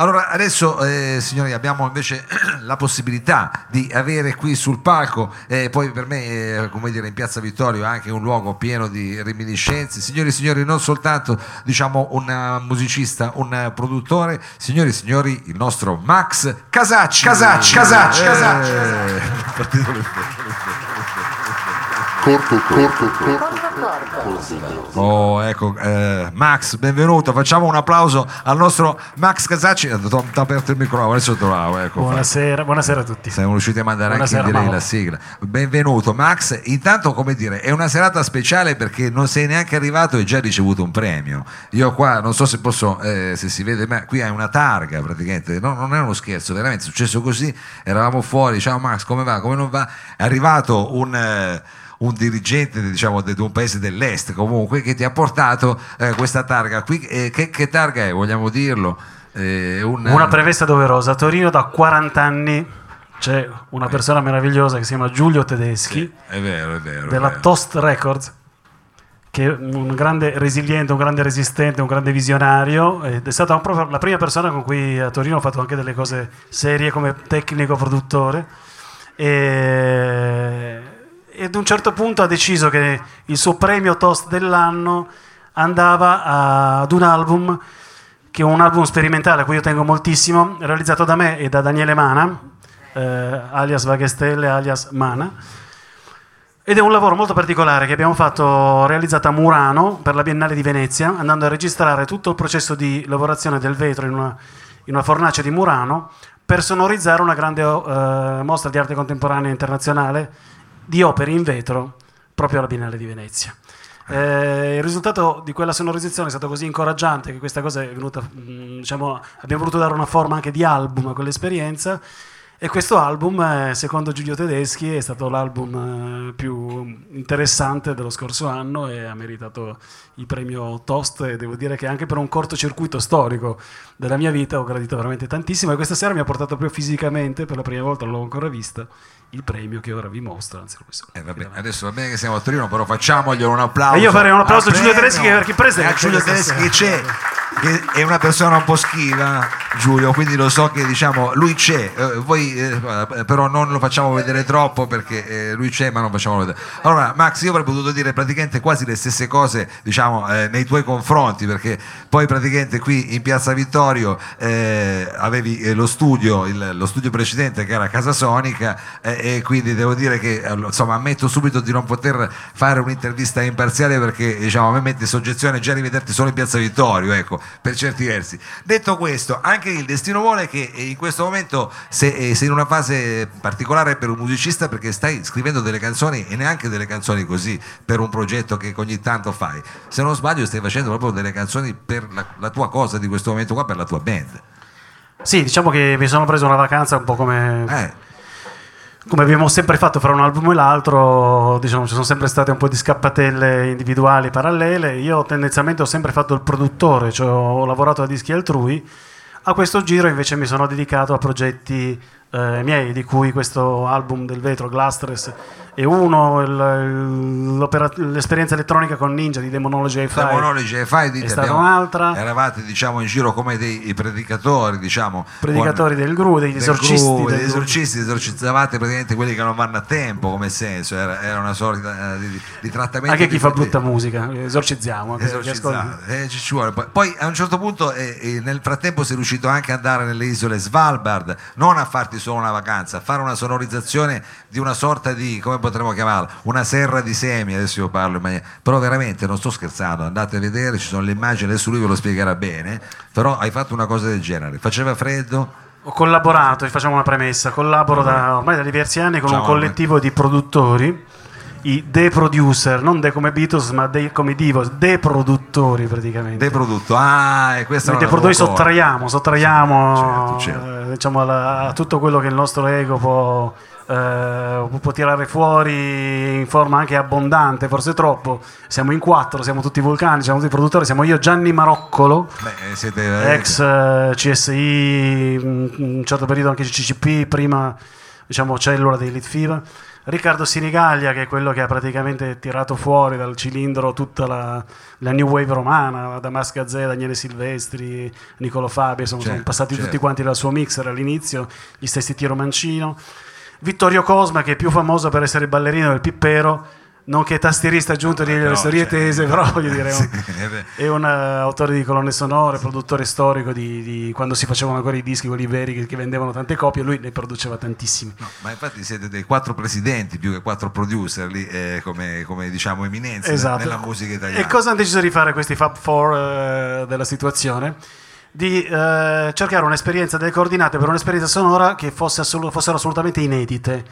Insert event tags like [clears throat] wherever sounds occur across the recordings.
Allora, adesso eh, signori abbiamo invece [clears throat] la possibilità di avere qui sul palco, eh, poi per me, eh, come dire, in Piazza Vittorio è anche un luogo pieno di reminiscenze. Signori e signori, non soltanto diciamo un eh, musicista, un produttore, signori e signori, il nostro Max Casacci. Casacci, Casacci, Casacci. Eh, corpo, corpo, corpo, Oh, ecco, eh, Max, benvenuto. Facciamo un applauso al nostro Max Casacci. Ti ho aperto il microfono, adesso trovo. Ecco, buonasera, buonasera, a tutti. Siamo riusciti a mandare buonasera, anche in delay la sigla. Benvenuto, Max. Intanto, come dire, è una serata speciale perché non sei neanche arrivato e già hai ricevuto un premio. Io qua non so se posso, eh, se si vede, ma qui hai una targa praticamente. No, non è uno scherzo, veramente è successo così. Eravamo fuori, ciao Max, come va? Come non va? È arrivato un. Eh, un dirigente diciamo, di un paese dell'est comunque che ti ha portato eh, questa targa qui. Eh, che, che, targa è, vogliamo dirlo? Eh, un... Una premessa doverosa. A Torino da 40 anni c'è una persona meravigliosa che si chiama Giulio Tedeschi. Sì, è vero, è vero. Della vero. Toast Records che è un grande resiliente, un grande resistente, un grande visionario ed è stata proprio la prima persona con cui a Torino ho fatto anche delle cose serie come tecnico produttore e e ad un certo punto ha deciso che il suo premio Toast dell'anno andava ad un album che è un album sperimentale a cui io tengo moltissimo, realizzato da me e da Daniele Mana, eh, alias Vaghestelle, alias Mana. Ed è un lavoro molto particolare che abbiamo fatto, realizzato a Murano per la Biennale di Venezia, andando a registrare tutto il processo di lavorazione del vetro in una, in una fornace di Murano per sonorizzare una grande uh, mostra di arte contemporanea internazionale di opere in vetro proprio alla Biennale di Venezia. Eh, il risultato di quella sonorizzazione è stato così incoraggiante che questa cosa è venuta, mm, diciamo, abbiamo voluto dare una forma anche di album a quell'esperienza e questo album, eh, secondo Giulio Tedeschi, è stato l'album eh, più interessante dello scorso anno e ha meritato il premio Toast e devo dire che anche per un cortocircuito storico della mia vita ho gradito veramente tantissimo e questa sera mi ha portato proprio fisicamente, per la prima volta non l'ho ancora vista, il premio che ora vi mostro. Anzi, eh, vabbè, adesso va bene che siamo a Torino, però facciamogli un applauso. E io farei un applauso a Giulio Tedeschi perché presente. A Giulio Tedeschi che c'è, che è una persona un po' schiva, Giulio, quindi lo so che diciamo lui c'è, eh, voi eh, però non lo facciamo vedere troppo perché eh, lui c'è ma non facciamo vedere. Allora, Max, io avrei potuto dire praticamente quasi le stesse cose, diciamo, eh, nei tuoi confronti, perché poi praticamente qui in Piazza Vittorio eh, avevi lo studio, il, lo studio precedente che era Casa Sonica e quindi devo dire che insomma ammetto subito di non poter fare un'intervista imparziale perché diciamo a me mette soggezione già rivederti solo in piazza Vittorio ecco per certi versi. Detto questo anche il destino vuole che in questo momento sei, sei in una fase particolare per un musicista perché stai scrivendo delle canzoni e neanche delle canzoni così per un progetto che ogni tanto fai. Se non sbaglio stai facendo proprio delle canzoni per la, la tua cosa di questo momento qua per la tua band. Sì, diciamo che mi sono preso una vacanza un po' come eh come abbiamo sempre fatto fra un album e l'altro, diciamo, ci sono sempre state un po' di scappatelle individuali parallele. Io tendenzialmente ho sempre fatto il produttore, cioè ho lavorato a dischi altrui. A questo giro invece mi sono dedicato a progetti eh, miei, di cui questo album del vetro, Glastress, e uno l'esperienza elettronica con Ninja di Demonology hi Demonology hi è stata un'altra. eravate diciamo in giro come dei predicatori diciamo predicatori con, del gru degli esorcisti gru, degli esorcisti esorcizzavate praticamente quelli che non vanno a tempo come senso era, era una sorta eh, di, di, trattamento anche chi fa brutta musica esorcizziamo eh, ci vuole. Poi, poi, a un certo punto eh, eh, nel frattempo sei riuscito anche ad andare nelle isole Svalbard non a farti solo una vacanza fare una sonorizzazione di una sorta di come potremmo chiamarla, una serra di semi, adesso io parlo in maniera... però veramente non sto scherzando, andate a vedere, ci sono le immagini, adesso lui ve lo spiegherà bene, però hai fatto una cosa del genere, faceva freddo? Ho collaborato, vi facciamo una premessa, collaboro da, ormai da diversi anni con Ciao, un collettivo di produttori, i The Producer, non De come Beatles, ma de come Divos, De Produttori praticamente. De Produtto, ah, e questo è De Produttori sottraiamo, sottraiamo certo, certo. Eh, diciamo, la, a tutto quello che il nostro ego può eh, può tirare fuori in forma anche abbondante, forse troppo. Siamo in quattro, siamo tutti vulcani, siamo tutti produttori, siamo io Gianni Maroccolo, Beh, siete... ex eh, CSI, in un certo periodo anche CCP, prima diciamo cellula dei Elite FIBA. Riccardo Sinigaglia, che è quello che ha praticamente tirato fuori dal cilindro tutta la, la new wave romana, Damas Gazzè, Daniele Silvestri, Nicolo Fabio, insomma, Certo, sono passati certo. tutti quanti dal suo mixer all'inizio, gli stessi Tiro Mancino. Vittorio Cosma, che è più famoso per essere il ballerino del Pippero, nonché tastierista aggiunto di Eh, però, Le Storie cioè, Tese, però voglio dire, è un- [laughs] sì, eh è un eh, autore di colonne sonore, produttore storico di, di quando si facevano ancora i dischi, quelli veri che, che vendevano tante copie, lui ne produceva tantissimi. No, ma infatti siete dei quattro presidenti più che quattro producer lì, eh, come, come, diciamo eminenze Esatto. nella musica italiana. E cosa hanno deciso di fare questi Fab Four eh, della situazione? Di eh, cercare un'esperienza, delle coordinate per un'esperienza sonora che fosse assolu- fossero assolutamente inedite.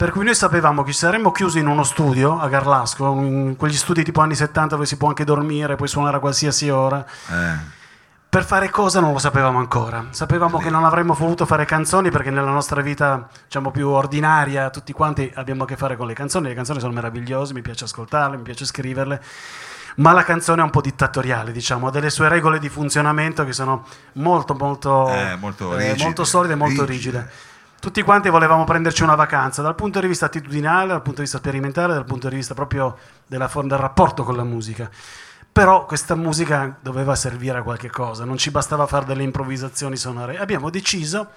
Per cui noi sapevamo che ci saremmo chiusi in uno studio a Garlasco, in quegli studi tipo anni 70 dove si può anche dormire, puoi suonare a qualsiasi ora. Eh, Per fare cosa non lo sapevamo ancora. Sapevamo che non avremmo voluto fare canzoni perché nella nostra vita, diciamo, più ordinaria, tutti quanti abbiamo a che fare con le canzoni. Le canzoni sono meravigliose, mi piace ascoltarle, mi piace scriverle. Ma la canzone è un po' dittatoriale, diciamo, ha delle sue regole di funzionamento che sono molto, molto, Eh, molto eh, rigide, molto solide e molto rigide. rigide. Tutti quanti volevamo prenderci una vacanza dal punto di vista attitudinale, dal punto di vista sperimentale, dal punto di vista proprio della del rapporto con la musica. Però questa musica doveva servire a qualche cosa, non ci bastava fare delle improvvisazioni sonore. Abbiamo deciso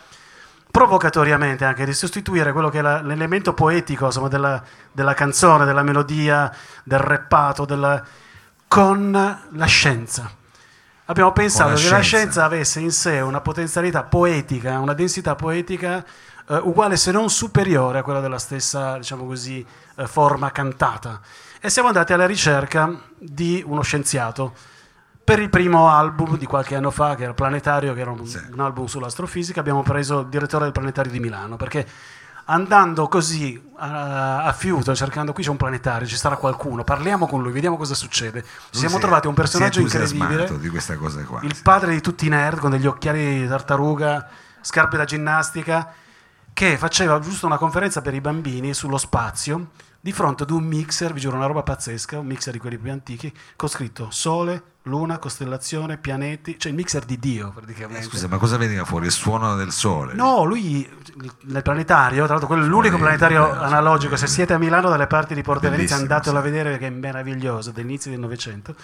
provocatoriamente anche di sostituire quello che è la- l'elemento poetico insomma, della, della canzone, della melodia, del rappato, della- con la scienza. Abbiamo pensato la che la scienza. scienza avesse in sé una potenzialità poetica, una densità poetica eh, uguale se non superiore a quella della stessa, diciamo così, eh, forma cantata. E siamo andati alla ricerca di uno scienziato per il primo album di qualche anno fa, che era Planetario, che era un, Sì. un album sull'astrofisica, abbiamo preso il direttore del Planetario di Milano, perché andando così a, a fiuto, cercando qui c'è un planetario, ci sarà qualcuno, parliamo con lui, vediamo cosa succede. Ci lui siamo si trovati un personaggio incredibile di questa cosa qua. il sì. padre di tutti i nerd con degli occhiali di tartaruga, scarpe da ginnastica, che faceva giusto una conferenza per i bambini sullo spazio di fronte ad un mixer, vi giuro una roba pazzesca, un mixer di quelli più antichi, con scritto Sole, Luna, Costellazione, pianeti, cioè il mixer di Dio praticamente. Eh, Scusa, ma cosa veniva fuori? Il suono del sole? No, lui nel planetario, tra l'altro quello è l'unico planetario bello, analogico, bello. se siete a Milano dalle parti di Porta Venezia andatelo sì. a vedere perché è meraviglioso, dell'inizio del Novecento.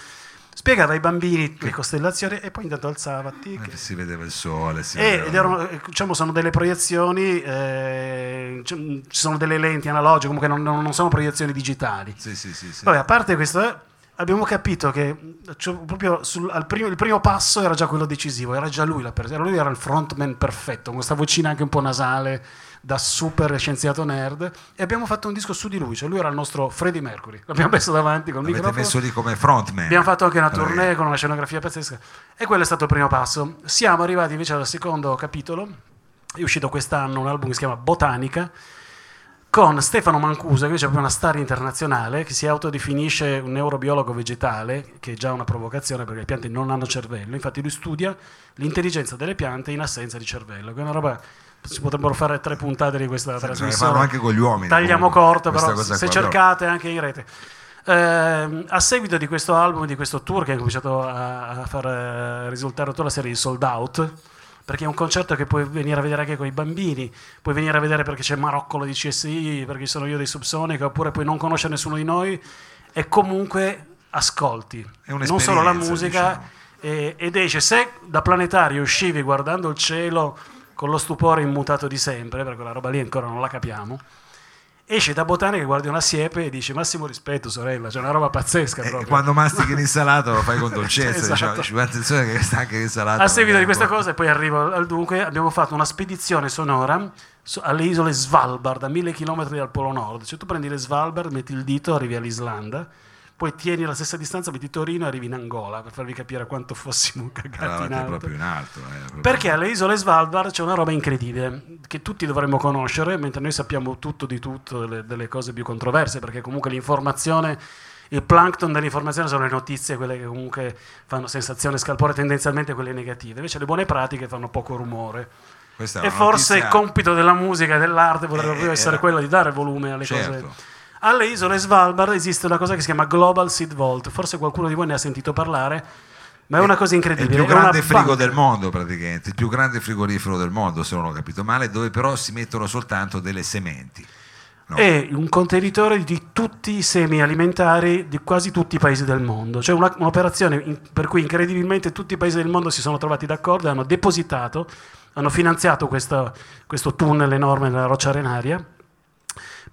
Spiegava ai bambini le costellazioni e poi intanto alzava, tic, Eh, Si vedeva il sole. Si e, vedeva- ed erano, eh, diciamo, sono delle proiezioni, eh, ci sono delle lenti analogiche, comunque non, non- sono proiezioni digitali. Sì, sì, sì. sì. Vabbè, a parte questo, eh, abbiamo capito che cioè, proprio sul- al primo- il primo passo era già quello decisivo, era già lui la lui era il frontman perfetto, con questa vocina anche un po' nasale, da super scienziato nerd, e abbiamo fatto un disco su di lui, cioè lui era il nostro Freddie Mercury, l'abbiamo messo davanti con il L'avete microfono. messo lì come frontman. Abbiamo fatto anche una tournée con una scenografia pazzesca e quello è stato il primo passo. Siamo arrivati invece al secondo capitolo, è uscito quest'anno un album che si chiama Botanica con Stefano Mancusa, che invece è proprio una star internazionale, che si autodefinisce un neurobiologo vegetale, che è già una provocazione perché le piante non hanno cervello, infatti lui studia l'intelligenza delle piante in assenza di cervello, che è una roba, si potrebbero fare tre puntate di questa Sì, trasmissione. anche con gli uomini. Tagliamo comunque, corto, però se qua, però- cercate anche in rete. Ehm, a seguito di questo album, di questo tour che ha cominciato a, a far eh, risultare tutta la serie di sold out, perché è un concerto che puoi venire a vedere anche con i bambini, puoi venire a vedere perché c'è Maroccolo di CSI, perché sono io dei Subsonica, oppure puoi non conoscere nessuno di noi e comunque ascolti. Non solo la musica, diciamo. e- ed esce, se da planetario uscivi guardando il cielo con lo stupore immutato di sempre, perché quella roba lì ancora non la capiamo, esci da botanica, guardi una siepe e dici massimo rispetto sorella, c'è una roba pazzesca E proprio. quando mastichi l'insalata lo fai con [laughs] dolcezza, Esatto. diciamo, dici, "Ma attenzione che sta anche l'insalata. A seguito di questa po'". cosa, e poi arrivo al dunque, abbiamo fatto una spedizione sonora alle isole Svalbard, a mille chilometri dal Polo Nord. Cioè tu prendi le Svalbard, metti il dito, arrivi all'Islanda, poi tieni la stessa distanza, metti Torino e arrivi in Angola, per farvi capire quanto fossimo cagati in alto. proprio in alto. eh, proprio- Perché alle isole Svalbard c'è una roba incredibile che tutti dovremmo conoscere, mentre noi sappiamo tutto di tutto, delle, delle cose più controverse, perché comunque l'informazione, il plankton dell'informazione sono le notizie, quelle che comunque fanno sensazione, scalpore, tendenzialmente quelle negative. Invece le buone pratiche fanno poco rumore. E forse il notizia- compito della musica e dell'arte potrebbe Eh, essere era- quello di dare volume alle Certo. cose. Alle isole Svalbard esiste una cosa che si chiama Global Seed Vault, forse qualcuno di voi ne ha sentito parlare, ma è una cosa È il incredibile. più grande frigo banca. del mondo praticamente, il più grande frigorifero del mondo se non ho capito male, dove però si mettono soltanto delle sementi. No. è un contenitore di tutti i semi alimentari di quasi tutti i paesi del mondo. Cioè una- un'operazione in- per cui incredibilmente tutti i paesi del mondo si sono trovati d'accordo e hanno depositato, hanno finanziato questa- questo tunnel enorme nella roccia arenaria,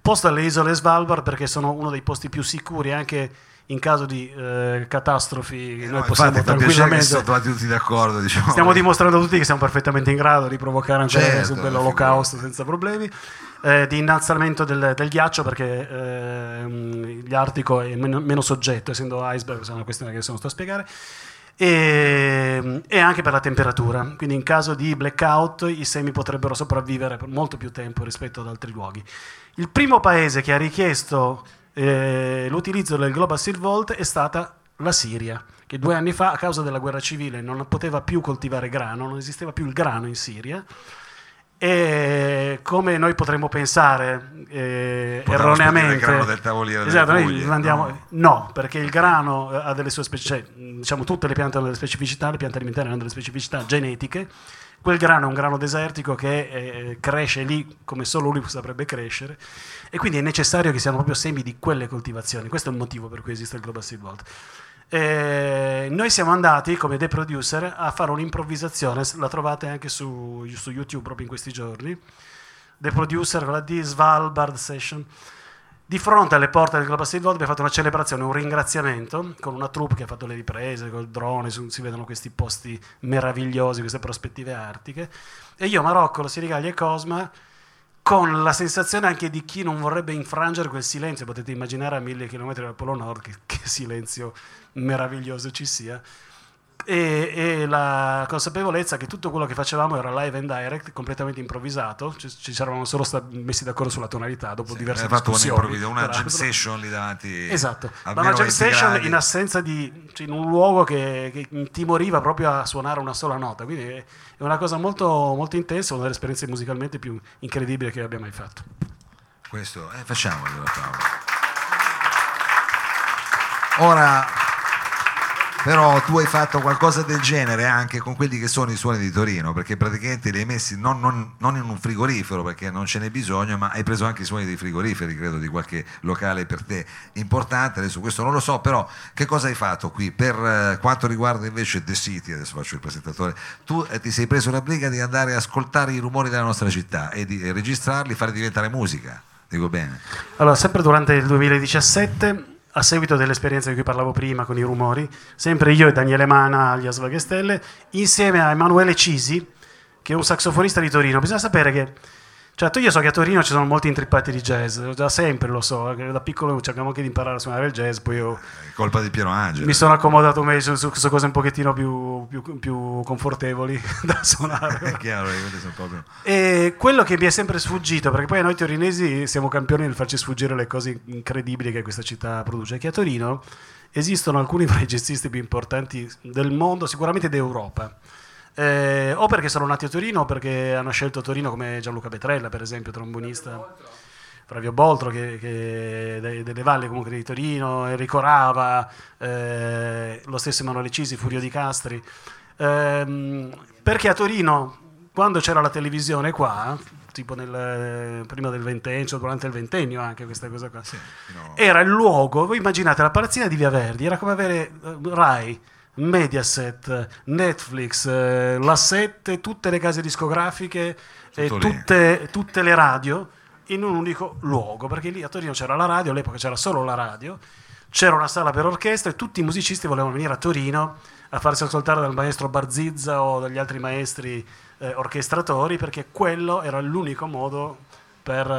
posto alle isole Svalbard perché sono uno dei posti più sicuri anche in caso di eh, catastrofi. Eh, noi no, possiamo infatti che tranquillamente... si sono tutti d'accordo. Diciamo. Stiamo dimostrando a tutti che siamo perfettamente in grado di provocare ancora Certo, su dell'olocausto senza problemi, eh, di innalzamento del, del ghiaccio perché ehm, gli Artico è meno, meno soggetto, essendo iceberg, è una questione che adesso non sto a spiegare, e, e anche per la temperatura. Quindi in caso di blackout i semi potrebbero sopravvivere per molto più tempo rispetto ad altri luoghi. Il primo paese che ha richiesto eh, l'utilizzo del Global Seal Vault è stata la Siria, che due anni fa, a causa della guerra civile, non poteva più coltivare grano, non esisteva più il grano in Siria. E come noi potremmo pensare eh, Potevano erroneamente, spedire grano del tavoliere delle esatto, noi Puglie, mandiamo- no? no, perché il grano ha delle sue specificità, diciamo tutte le piante hanno delle specificità, le piante alimentari hanno delle specificità genetiche. Quel grano è un grano desertico che eh, cresce lì come solo lui saprebbe crescere e quindi è necessario che siano proprio semi di quelle coltivazioni. Questo è il motivo per cui esiste il Global Seed Vault. Eh, noi siamo andati come The Producer a fare un'improvvisazione, la trovate anche su, su YouTube proprio in questi giorni. The Producer con la D, Svalbard Session. Di fronte alle porte del Global Seed Vault abbiamo fatto una celebrazione, un ringraziamento con una troupe che ha fatto le riprese, col drone, si vedono questi posti meravigliosi, queste prospettive artiche. E io, Marocco, Lo Sirigalli e Cosma, con la sensazione anche di chi non vorrebbe infrangere quel silenzio, potete immaginare a mille chilometri dal Polo Nord che, che silenzio meraviglioso ci sia, e, e la consapevolezza che tutto quello che facevamo era live and direct, completamente improvvisato, ci, ci eravamo solo messi d'accordo sulla tonalità dopo diverse Hai fatto discussioni. un'improvvisa- una jam session lì davanti. Esatto, ma una jam 20 session gradi. in assenza di, cioè in un luogo che, che intimoriva proprio a suonare una sola nota, quindi è, è una cosa molto, molto intensa, una delle esperienze musicalmente più incredibili che abbia mai fatto. Questo, eh, facciamolo Paolo. Ora, però tu hai fatto qualcosa del genere anche con quelli che sono i suoni di Torino, perché praticamente li hai messi non, non- non in un frigorifero, perché non ce n'è bisogno, ma hai preso anche i suoni dei frigoriferi, credo, di qualche locale per te importante. Adesso questo non lo so, però che cosa hai fatto qui? Per eh, quanto riguarda invece The City, adesso faccio il presentatore, tu eh, ti sei preso la briga di andare a ascoltare i rumori della nostra città e di eh, registrarli, farli diventare musica. Dico bene. Allora, sempre durante il 2017, a seguito dell'esperienza di cui parlavo prima con i rumori, sempre io e Daniele Mana alias Vaghestelle, insieme a Emanuele Cisi, che è un saxofonista di Torino. Bisogna sapere che, tu io so che a Torino ci sono molti intrippati di jazz, da sempre lo so, da piccolo cercavo anche di imparare a suonare il jazz, poi io È colpa di Piero Angelo. mi sono accomodato meglio su, su- su cose un pochettino più, più- più confortevoli [laughs] da suonare. È chiaro, sono proprio... E quello che mi è sempre sfuggito, perché poi noi torinesi siamo campioni nel farci sfuggire le cose incredibili che questa città produce, è che a Torino esistono alcuni fra i jazzisti più importanti del mondo, sicuramente d'Europa. Eh, o perché sono nati a Torino o perché hanno scelto Torino come Gianluca Petrella, per esempio, trombonista. Flavio Boltro, che, che de- delle valli comunque di Torino, Enrico Rava, eh, lo stesso Emanuele Cisi, Furio Di Castri. Ehm, perché a Torino, quando c'era la televisione qua, tipo nel, prima del ventennio, durante il ventennio anche questa cosa qua, fino- era il luogo, voi immaginate la palazzina di Via Verdi, era come avere eh, Rai, Mediaset, Netflix, eh, la 7, tutte le case discografiche e tutte, tutte le radio in un unico luogo, perché lì a Torino c'era la radio, all'epoca c'era solo la radio, c'era una sala per orchestra e tutti i musicisti volevano venire a Torino a farsi ascoltare dal maestro Barzizza o dagli altri maestri eh, orchestratori, perché quello era l'unico modo per...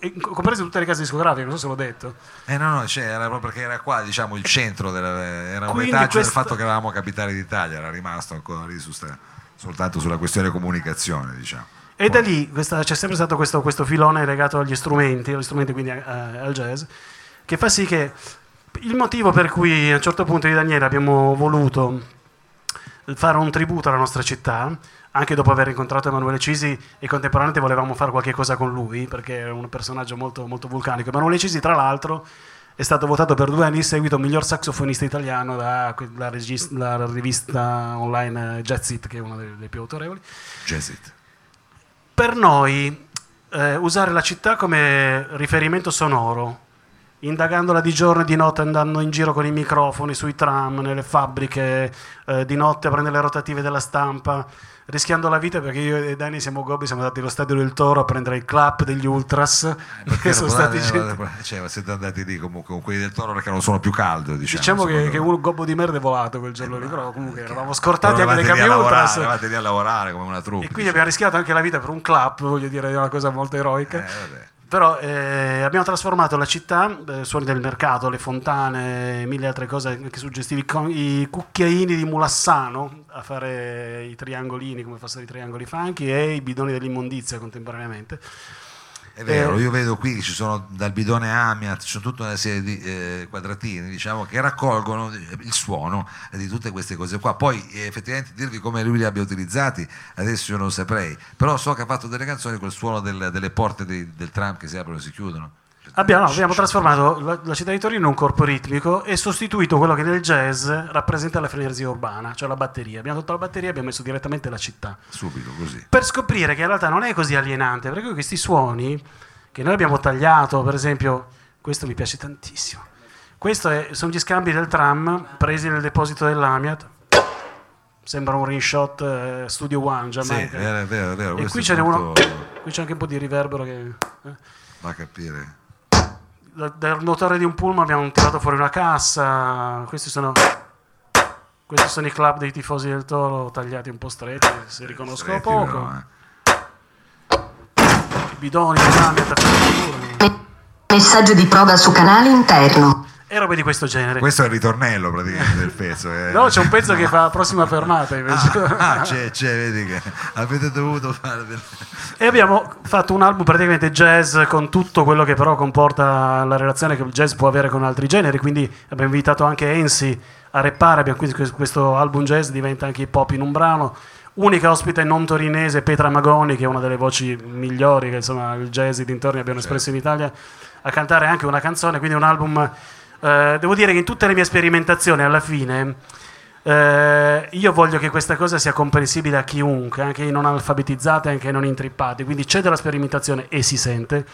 eh, comprese tutte le case discografiche, non so se l'ho detto. Eh no, no, cioè, era proprio perché era qua, diciamo, il centro, della, era un Quindi retaggio del questa- fatto che eravamo capitale d'Italia, era rimasto ancora lì su sta- soltanto sulla questione comunicazione, diciamo. E da lì questa- c'è sempre stato questo, questo filone legato agli strumenti, agli strumenti quindi a- al jazz, che fa sì che il motivo per cui a un certo punto io e Daniele abbiamo voluto fare un tributo alla nostra città, anche dopo aver incontrato Emanuele Cisi e contemporaneamente volevamo fare qualche cosa con lui, perché era un personaggio molto, molto vulcanico. Emanuele Cisi, tra l'altro, è stato votato per due anni in seguito miglior saxofonista italiano dalla rivista online eh, Jazz It, che è una delle, delle più autorevoli Jazz it. per noi eh, usare la città come riferimento sonoro, indagandola di giorno e di notte, andando in giro con i microfoni sui tram, nelle fabbriche, eh, di notte a prendere le rotative della stampa, rischiando la vita perché io e Dani siamo gobbi, siamo andati allo stadio del Toro a prendere il clap degli Ultras, [laughs] perché sono stati gente- cioè, ma siete andati lì comunque con quelli del Toro perché non sono più caldo, diciamo. Diciamo che, che un gobbo di merda è volato quel giorno lì, però comunque eravamo Però scortati anche dai lavorare, Ultras. eravate lì a lavorare come una troupe. E quindi abbiamo rischiato anche la vita per un clap, voglio dire, è una cosa molto eroica. diciamo. Eh, vabbè. Però eh, abbiamo trasformato la città, eh, suoni del mercato, le fontane, mille altre cose anche suggestivi, con i cucchiaini di Mulassano a fare i triangolini come fossero i triangoli funky e i bidoni dell'immondizia contemporaneamente. È vero, Eh, io vedo qui che ci sono dal bidone Amiat, ci sono tutta una serie di eh, quadratini diciamo, che raccolgono il suono di tutte queste cose qua. Poi eh, effettivamente dirvi come lui li abbia utilizzati, adesso io non saprei, però so che ha fatto delle canzoni col suono del- delle porte dei- del tram che si aprono e si chiudono. Abbiamo, no, abbiamo trasformato la, la città di Torino in un corpo ritmico e sostituito quello che nel jazz rappresenta la frenesia urbana, cioè la batteria. Abbiamo tolto la batteria e abbiamo messo direttamente la città. Subito così. per scoprire che in realtà non è così alienante, perché questi suoni che noi abbiamo tagliato, per esempio, questo mi piace tantissimo. Questo è- sono gli scambi del tram presi nel deposito dell'Amiat. Sembra un ringshot eh, Studio One, Sì, Giamaica. è vero, vero. vero, e qui ce n'è uno. molto- Qui c'è anche un po' di riverbero che. eh. Va a capire. Da- dal motore di un pullman abbiamo tirato fuori una cassa. Questi sono. Questi sono i club dei tifosi del Toro tagliati un po' stretti, si riconoscono Stretti, poco. però, eh. I bidoni, i rami attaccati Messaggio di prova su canale interno. E robe di questo genere. Questo è il ritornello praticamente del pezzo. eh. No, c'è un pezzo che fa la prossima fermata invece. Ah, ah, c'è, c'è, vedi che avete dovuto fare. E abbiamo fatto un album praticamente jazz con tutto quello che però comporta la relazione che il jazz può avere con altri generi. Quindi abbiamo invitato anche Ensi a reppare. Abbiamo quindi questo album jazz diventa anche hip hop in un brano. Unica ospite non torinese, Petra Magoni, che è una delle voci migliori che insomma il jazz e dintorni abbiano espresso in Italia, a cantare anche una canzone. Quindi un album. Eh, devo dire che in tutte le mie sperimentazioni alla fine. Eh, io voglio che questa cosa sia comprensibile a chiunque, anche ai non alfabetizzati, anche ai non intrippati. Quindi c'è della sperimentazione e si sente,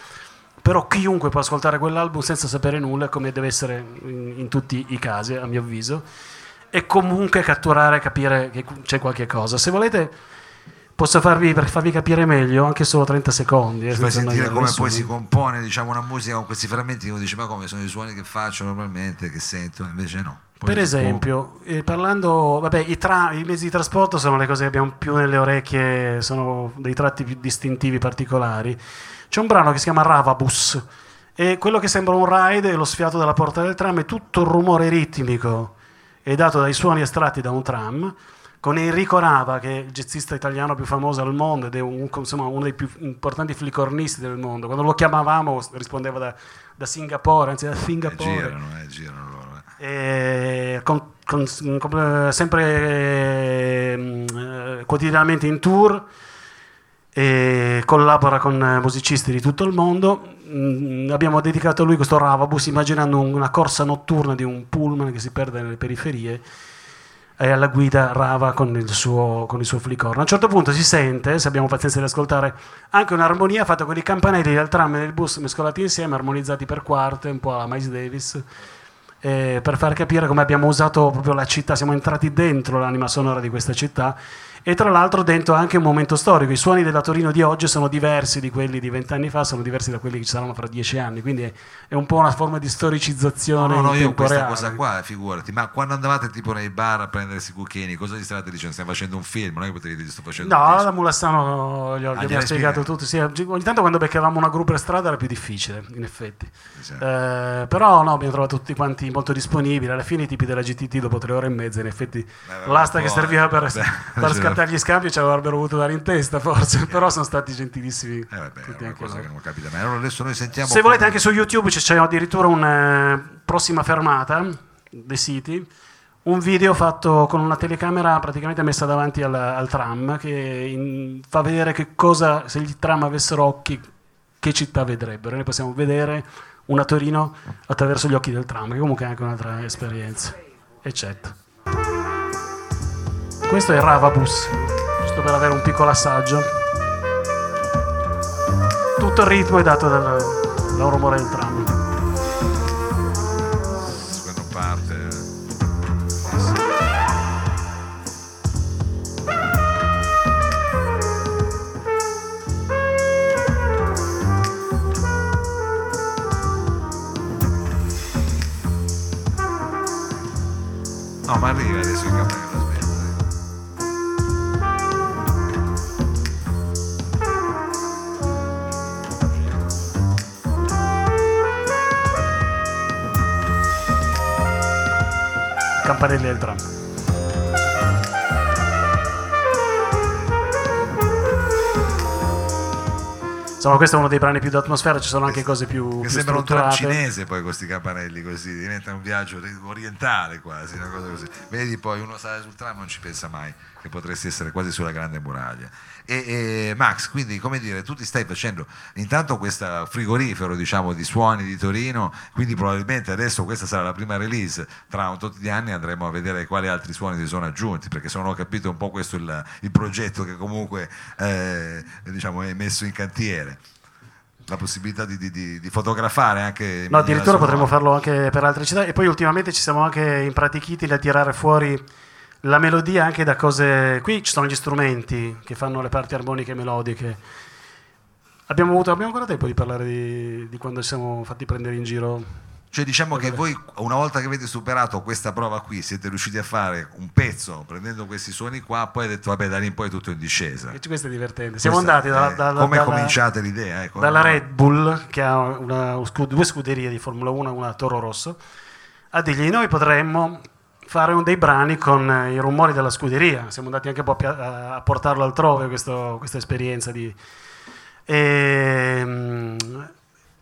però chiunque può ascoltare quell'album senza sapere nulla, come deve essere in, in tutti i casi, a mio avviso, e comunque catturare, capire che c'è qualche cosa. Se volete, posso farvi, per farvi capire meglio, anche solo 30 secondi. eh, Ci fai sentire come poi si compone diciamo, una musica con questi frammenti uno dice ma come sono i suoni che faccio normalmente, che sento, invece no. Poi Per esempio, eh, parlando, vabbè, i, tra- i mezzi di trasporto sono le cose che abbiamo più nelle orecchie, sono dei tratti più distintivi particolari. C'è un brano che si chiama Ravabus e quello che sembra un ride è lo sfiato della porta del tram, è tutto il rumore ritmico è dato dai suoni estratti da un tram con Enrico Rava, che è il jazzista italiano più famoso al mondo ed è un- insomma, uno dei più importanti flicornisti del mondo. Quando lo chiamavamo rispondeva da, da Singapore, anzi da Eh, Singapore. girano, eh, girano loro. eh. Con- con- con- sempre eh, quotidianamente in tour e collabora con eh, musicisti di tutto il mondo. Mm, abbiamo dedicato a lui questo Ravabus immaginando un- una corsa notturna di un pullman che si perde nelle periferie e alla guida Rava con il suo, con il suo flicorno. A un certo punto si sente, se abbiamo pazienza di ascoltare, anche un'armonia fatta con i campanelli del tram e del bus mescolati insieme, armonizzati per quarte, un po' alla Miles Davis, eh, per far capire come abbiamo usato proprio la città, siamo entrati dentro l'anima sonora di questa città e tra l'altro dentro anche un momento storico. I suoni della Torino di oggi sono diversi di quelli di vent'anni fa, sono diversi da quelli che ci saranno fra dieci anni, quindi è, un po' una forma di No, storicizzazione no, no, in io questa reale. cosa qua, figurati, ma quando andavate tipo nei bar a prendere questi cucchiaini, cosa gli stavate dicendo? Stiamo facendo un film, non è che potevi dire sto facendo un No, disco. da Mulassano gli, ho- gli Ah, abbiamo gliel'hai spiegato tutto. Sì, ogni tanto quando beccavamo una group per strada era più difficile, in effetti. Esatto. Eh, però no, abbiamo trovato tutti quanti molto disponibili. Alla fine i tipi della GTT dopo tre ore e mezza, in effetti vabbè, l'asta che serviva per, vabbè, [laughs] per sì. Scattare gli scambi ci avrebbero voluto dare in testa forse, però sono stati gentilissimi Eh, vabbè, tutti è una cosa loro. che non capita mai. Allora adesso noi sentiamo... Se volete anche su YouTube c'è, addirittura una prossima fermata, The City, un video fatto con una telecamera praticamente messa davanti al, al tram che in- fa vedere che cosa, se i tram avessero occhi, che città vedrebbero. Noi possiamo vedere una Torino attraverso gli occhi del tram, che comunque è anche un'altra esperienza. Eccetto. Questo è Ravabus, giusto per avere un piccolo assaggio. tutto il ritmo è dato dal, dal rumore del tram. Insomma, questo è uno dei brani più d'atmosfera, ci sono anche cose più, Che più sembra un tram strutturate. cinese poi questi campanelli così, diventa un viaggio orientale quasi, una cosa così. Vedi poi uno sale sul tram e non ci pensa mai che potresti essere quasi sulla grande muraglia. E, e, Max, quindi come dire, tu ti stai facendo intanto questo frigorifero diciamo di suoni di Torino, quindi probabilmente adesso questa sarà la prima release, tra un tot di anni andremo a vedere quali altri suoni si sono aggiunti, perché se non ho capito un po' questo il, il progetto che comunque eh, diciamo, è messo in cantiere. La possibilità di, di- di- fotografare anche. No, addirittura potremmo farlo anche per altre città. E poi ultimamente ci siamo anche impratichiti a tirare fuori la melodia anche da cose. Qui ci sono gli strumenti che fanno le parti armoniche e melodiche. Abbiamo avuto abbiamo ancora tempo di parlare di, di quando ci siamo fatti prendere in giro. Cioè diciamo che voi una volta che avete superato questa prova qui siete riusciti a fare un pezzo prendendo questi suoni qua, poi avete detto vabbè da lì in poi è tutto in discesa. E questo è divertente. Siamo Questa andati dalla, è- dalla- come dalla- cominciata l'idea? Ecco, dalla no? Red Bull, che ha una- due scuderie di Formula 1 e una Toro Rosso, a dirgli noi potremmo fare un dei brani con eh, i rumori della scuderia. Siamo andati anche un po' a, a portarlo altrove questo- questa esperienza di... E, mm,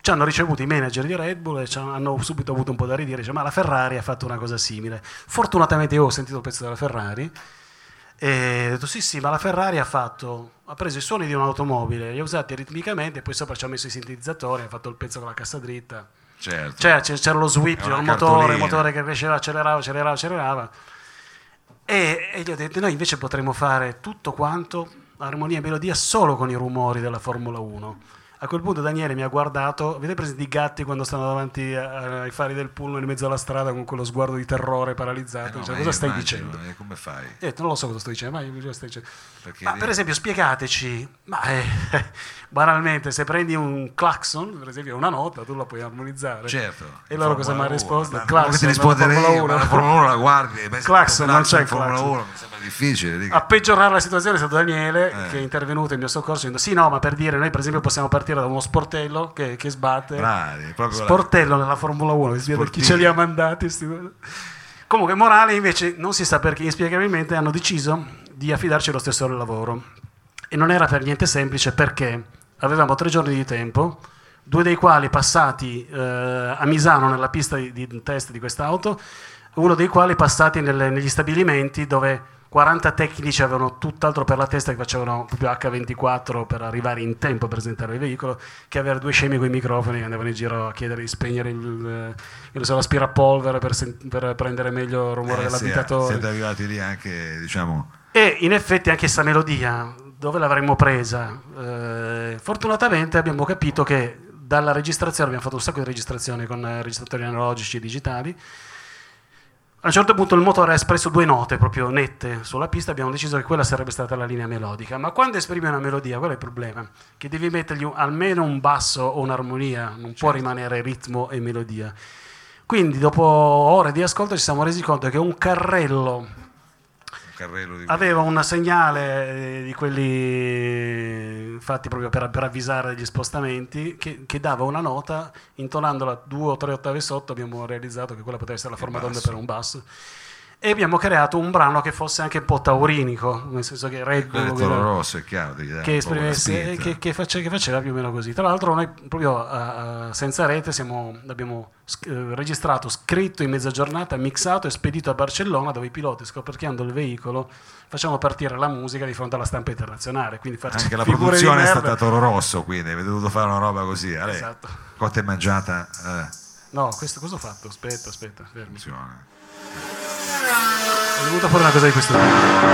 ci hanno ricevuto i manager di Red Bull e ci hanno, subito avuto un po' da ridire, dice, ma la Ferrari ha fatto una cosa simile. Fortunatamente io ho sentito il pezzo della Ferrari e ho detto sì sì, ma la Ferrari ha fatto, ha preso i suoni di un'automobile, li ha usati ritmicamente e poi sopra ci ha messo i sintetizzatori, ha fatto il pezzo con la cassa dritta. Certo. Cioè c'era lo sweep, c'era il motore, il motore che cresceva, accelerava, accelerava, accelerava. E, e gli ho detto, noi invece potremmo fare tutto quanto, armonia e melodia, solo con i rumori della Formula 1. A quel punto Daniele mi ha guardato, avete presente i gatti quando stanno davanti a- ai fari del pullman in mezzo alla strada con quello sguardo di terrore Eh paralizzato? no, Cioè, cosa stai immagino, dicendo? eh, come fai? Io detto, non lo so cosa sto dicendo, ma io cosa stai dicendo? Perché Ma per esempio, spiegateci, ma eh, [laughs] banalmente, se prendi un clacson, per esempio una nota, tu la puoi armonizzare. Certo. E loro cosa mi Formula hanno risposto? 1, Clacson, ti risponderei Formula io? Ma 1. la Formula 1 la guardi e pensi Clacson, non c'è Formula clacson. 1 mi sembra difficile. lì. A peggiorare la situazione è stato Daniele Eh. che è intervenuto in mio soccorso dicendo sì no ma per dire noi per esempio possiamo partire da uno sportello che, che sbatte. Bravi, proprio la- sportello nella Formula 1 che si vede chi ce li ha mandati comunque Morale invece non si sa perché inspiegabilmente hanno deciso di affidarci lo stesso lavoro. E non era per niente semplice perché avevamo tre giorni di tempo due dei quali passati eh, a Misano nella pista di, di test di quest'auto uno dei quali passati nelle- negli stabilimenti dove 40 tecnici avevano tutt'altro per la testa che facevano proprio H24 per arrivare in tempo a presentare il veicolo che avere due scemi con i microfoni che andavano in giro a chiedere di spegnere il, eh, io non so, l'aspirapolvere per, sen- per prendere meglio il rumore Eh, sì, dell'abitatore siete arrivati lì anche, diciamo, e in effetti anche questa melodia, dove l'avremmo presa? Eh, fortunatamente abbiamo capito che dalla registrazione, abbiamo fatto un sacco di registrazioni con eh, registratori analogici e digitali, a un certo punto il motore ha espresso due note proprio nette sulla pista, abbiamo deciso che quella sarebbe stata la linea melodica. Ma quando esprimi una melodia, qual è il problema? Che devi mettergli almeno un basso o un'armonia, non può rimanere ritmo e melodia. Quindi dopo ore di ascolto ci siamo resi conto che un carrello un carrello Aveva un segnale eh, di quelli fatti proprio per, per avvisare degli spostamenti che, che dava una nota, intonandola due o tre ottave sotto abbiamo realizzato che quella poteva essere la forma d'onda per un basso. E abbiamo creato un brano che fosse anche un po' taurinico, nel senso che Quello reggo del Toro Rosso è chiaro che quella esprimesse che, che face- che faceva più o meno così. Tra l'altro, noi proprio eh, eh, senza rete siamo- abbiamo eh, registrato, scritto in mezza giornata, mixato e spedito a Barcellona, dove i piloti, scoperchiando il veicolo, facciamo partire la musica di fronte alla stampa internazionale. Quindi anche la produzione è stata Toro Rosso quindi avete dovuto fare una roba così Ale, Esatto. cotta e mangiata eh, No, questo cosa ho fatto? Aspetta, aspetta, fermi. funziona. Ho dovuto fare una cosa di questo tipo.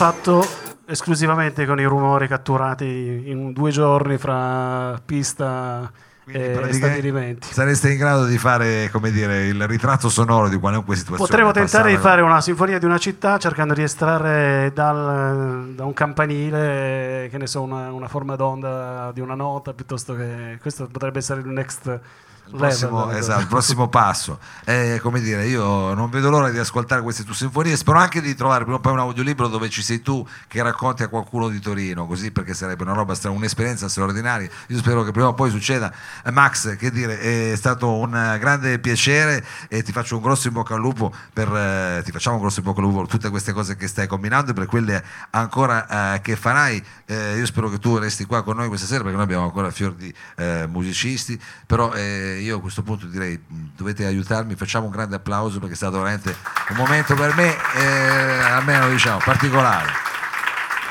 Fatto esclusivamente con i rumori catturati in due giorni fra pista Quindi e stabilimenti. Sareste in grado di fare, come dire, il ritratto sonoro di qualunque situazione. Potremmo tentare di fare una sinfonia di una città cercando di estrarre dal- da un campanile, che ne so, una, una forma d'onda di una nota, piuttosto che questo potrebbe essere il next Il prossimo, level. esatto, il prossimo passo. Eh, come dire, io non vedo l'ora di ascoltare queste tue sinfonie. Spero anche di trovare prima o poi un audiolibro dove ci sei tu che racconti a qualcuno di Torino, così perché sarebbe una roba, un'esperienza straordinaria. Io spero che prima o poi succeda. Eh, Max, che dire, è stato un grande piacere e ti faccio un grosso in bocca al lupo per, eh, ti facciamo un grosso in bocca al lupo per tutte queste cose che stai combinando e per quelle ancora eh, che farai. Eh, io spero che tu resti qua con noi questa sera perché noi abbiamo ancora fior di eh, musicisti, però eh, io a questo punto direi mh, dovete aiutarmi, facciamo un grande applauso perché è stato veramente un momento per me, eh, almeno diciamo, particolare.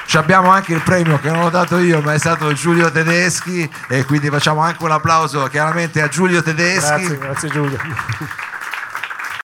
Ci abbiamo anche il premio che non ho dato io, ma è stato Giulio Tedeschi e quindi facciamo anche un applauso chiaramente a Giulio Tedeschi. Grazie, grazie Giulio.